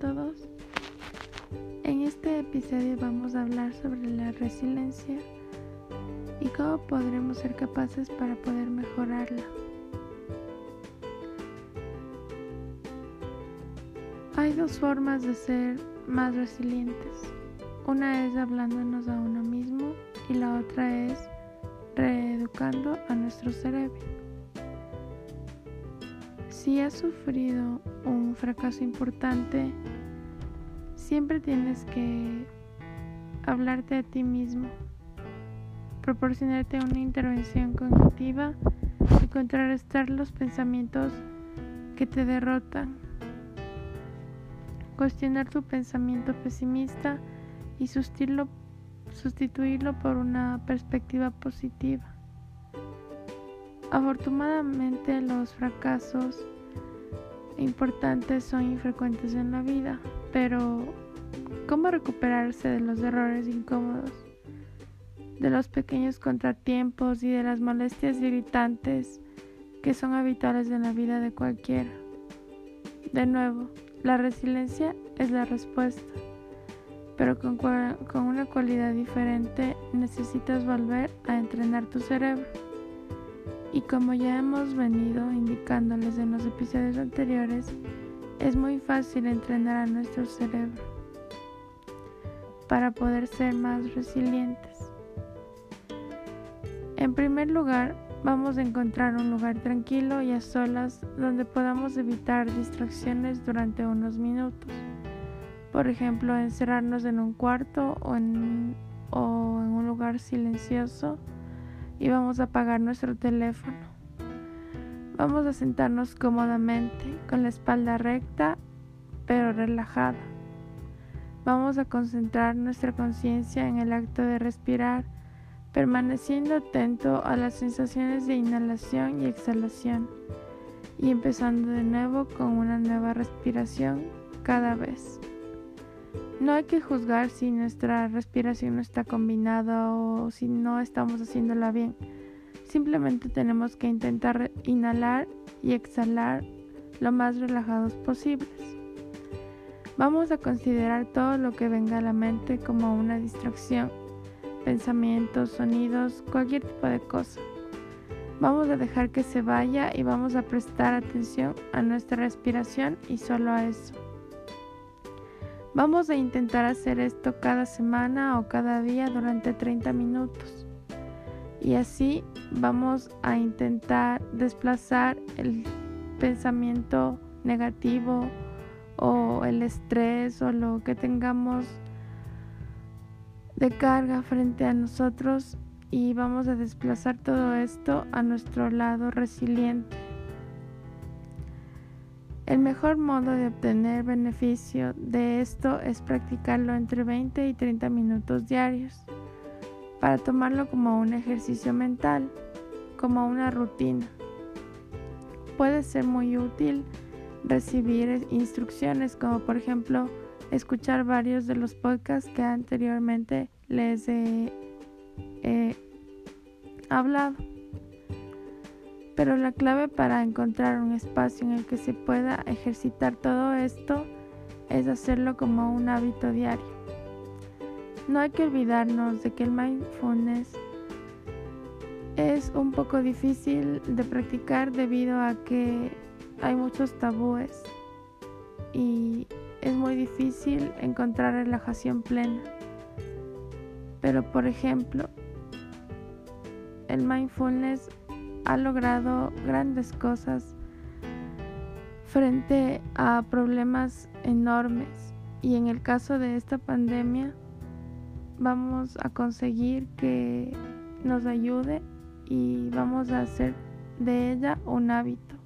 todos. En este episodio vamos a hablar sobre la resiliencia y cómo podremos ser capaces para poder mejorarla. Hay dos formas de ser más resilientes. Una es hablándonos a uno mismo y la otra es reeducando a nuestro cerebro. Si has sufrido un fracaso importante, siempre tienes que hablarte a ti mismo, proporcionarte una intervención cognitiva y contrarrestar los pensamientos que te derrotan, cuestionar tu pensamiento pesimista y sustituirlo, sustituirlo por una perspectiva positiva. Afortunadamente los fracasos importantes son infrecuentes en la vida, pero ¿cómo recuperarse de los errores incómodos, de los pequeños contratiempos y de las molestias irritantes que son habituales en la vida de cualquiera? De nuevo, la resiliencia es la respuesta, pero con, con una cualidad diferente necesitas volver a entrenar tu cerebro. Y como ya hemos venido indicándoles en los episodios anteriores, es muy fácil entrenar a nuestro cerebro para poder ser más resilientes. En primer lugar, vamos a encontrar un lugar tranquilo y a solas donde podamos evitar distracciones durante unos minutos. Por ejemplo, encerrarnos en un cuarto o en, un lugar silencioso y vamos a apagar nuestro teléfono. Vamos a sentarnos cómodamente con la espalda recta pero relajada. Vamos a concentrar nuestra conciencia en el acto de respirar, permaneciendo atento a las sensaciones de inhalación y exhalación y empezando de nuevo con una nueva respiración cada vez. No hay que juzgar si nuestra respiración no está combinada o si no estamos haciéndola bien. Simplemente tenemos que intentar inhalar y exhalar lo más relajados posibles. Vamos a considerar todo lo que venga a la mente como una distracción, pensamientos, sonidos, cualquier tipo de cosa. Vamos a dejar que se vaya y vamos a prestar atención a nuestra respiración y solo a eso. Vamos a intentar hacer esto cada semana o cada día durante 30 minutos. Y así vamos a intentar desplazar el pensamiento negativo o el estrés o lo que tengamos de carga frente a nosotros y vamos a desplazar todo esto a nuestro lado resiliente. El mejor modo de obtener beneficio de esto es practicarlo entre 20 y 30 minutos diarios, para tomarlo como un ejercicio mental, como una rutina. Puede ser muy útil recibir instrucciones como por ejemplo escuchar varios de los podcasts que anteriormente les he, hablado. Pero la clave para encontrar un espacio en el que se pueda ejercitar todo esto es hacerlo como un hábito diario. No hay que olvidarnos de que el mindfulness es un poco difícil de practicar debido a que hay muchos tabúes y es muy difícil encontrar relajación plena. Pero por ejemplo, el mindfulness ha logrado grandes cosas frente a problemas enormes y en el caso de esta pandemia vamos a conseguir que nos ayude y vamos a hacer de ella un hábito.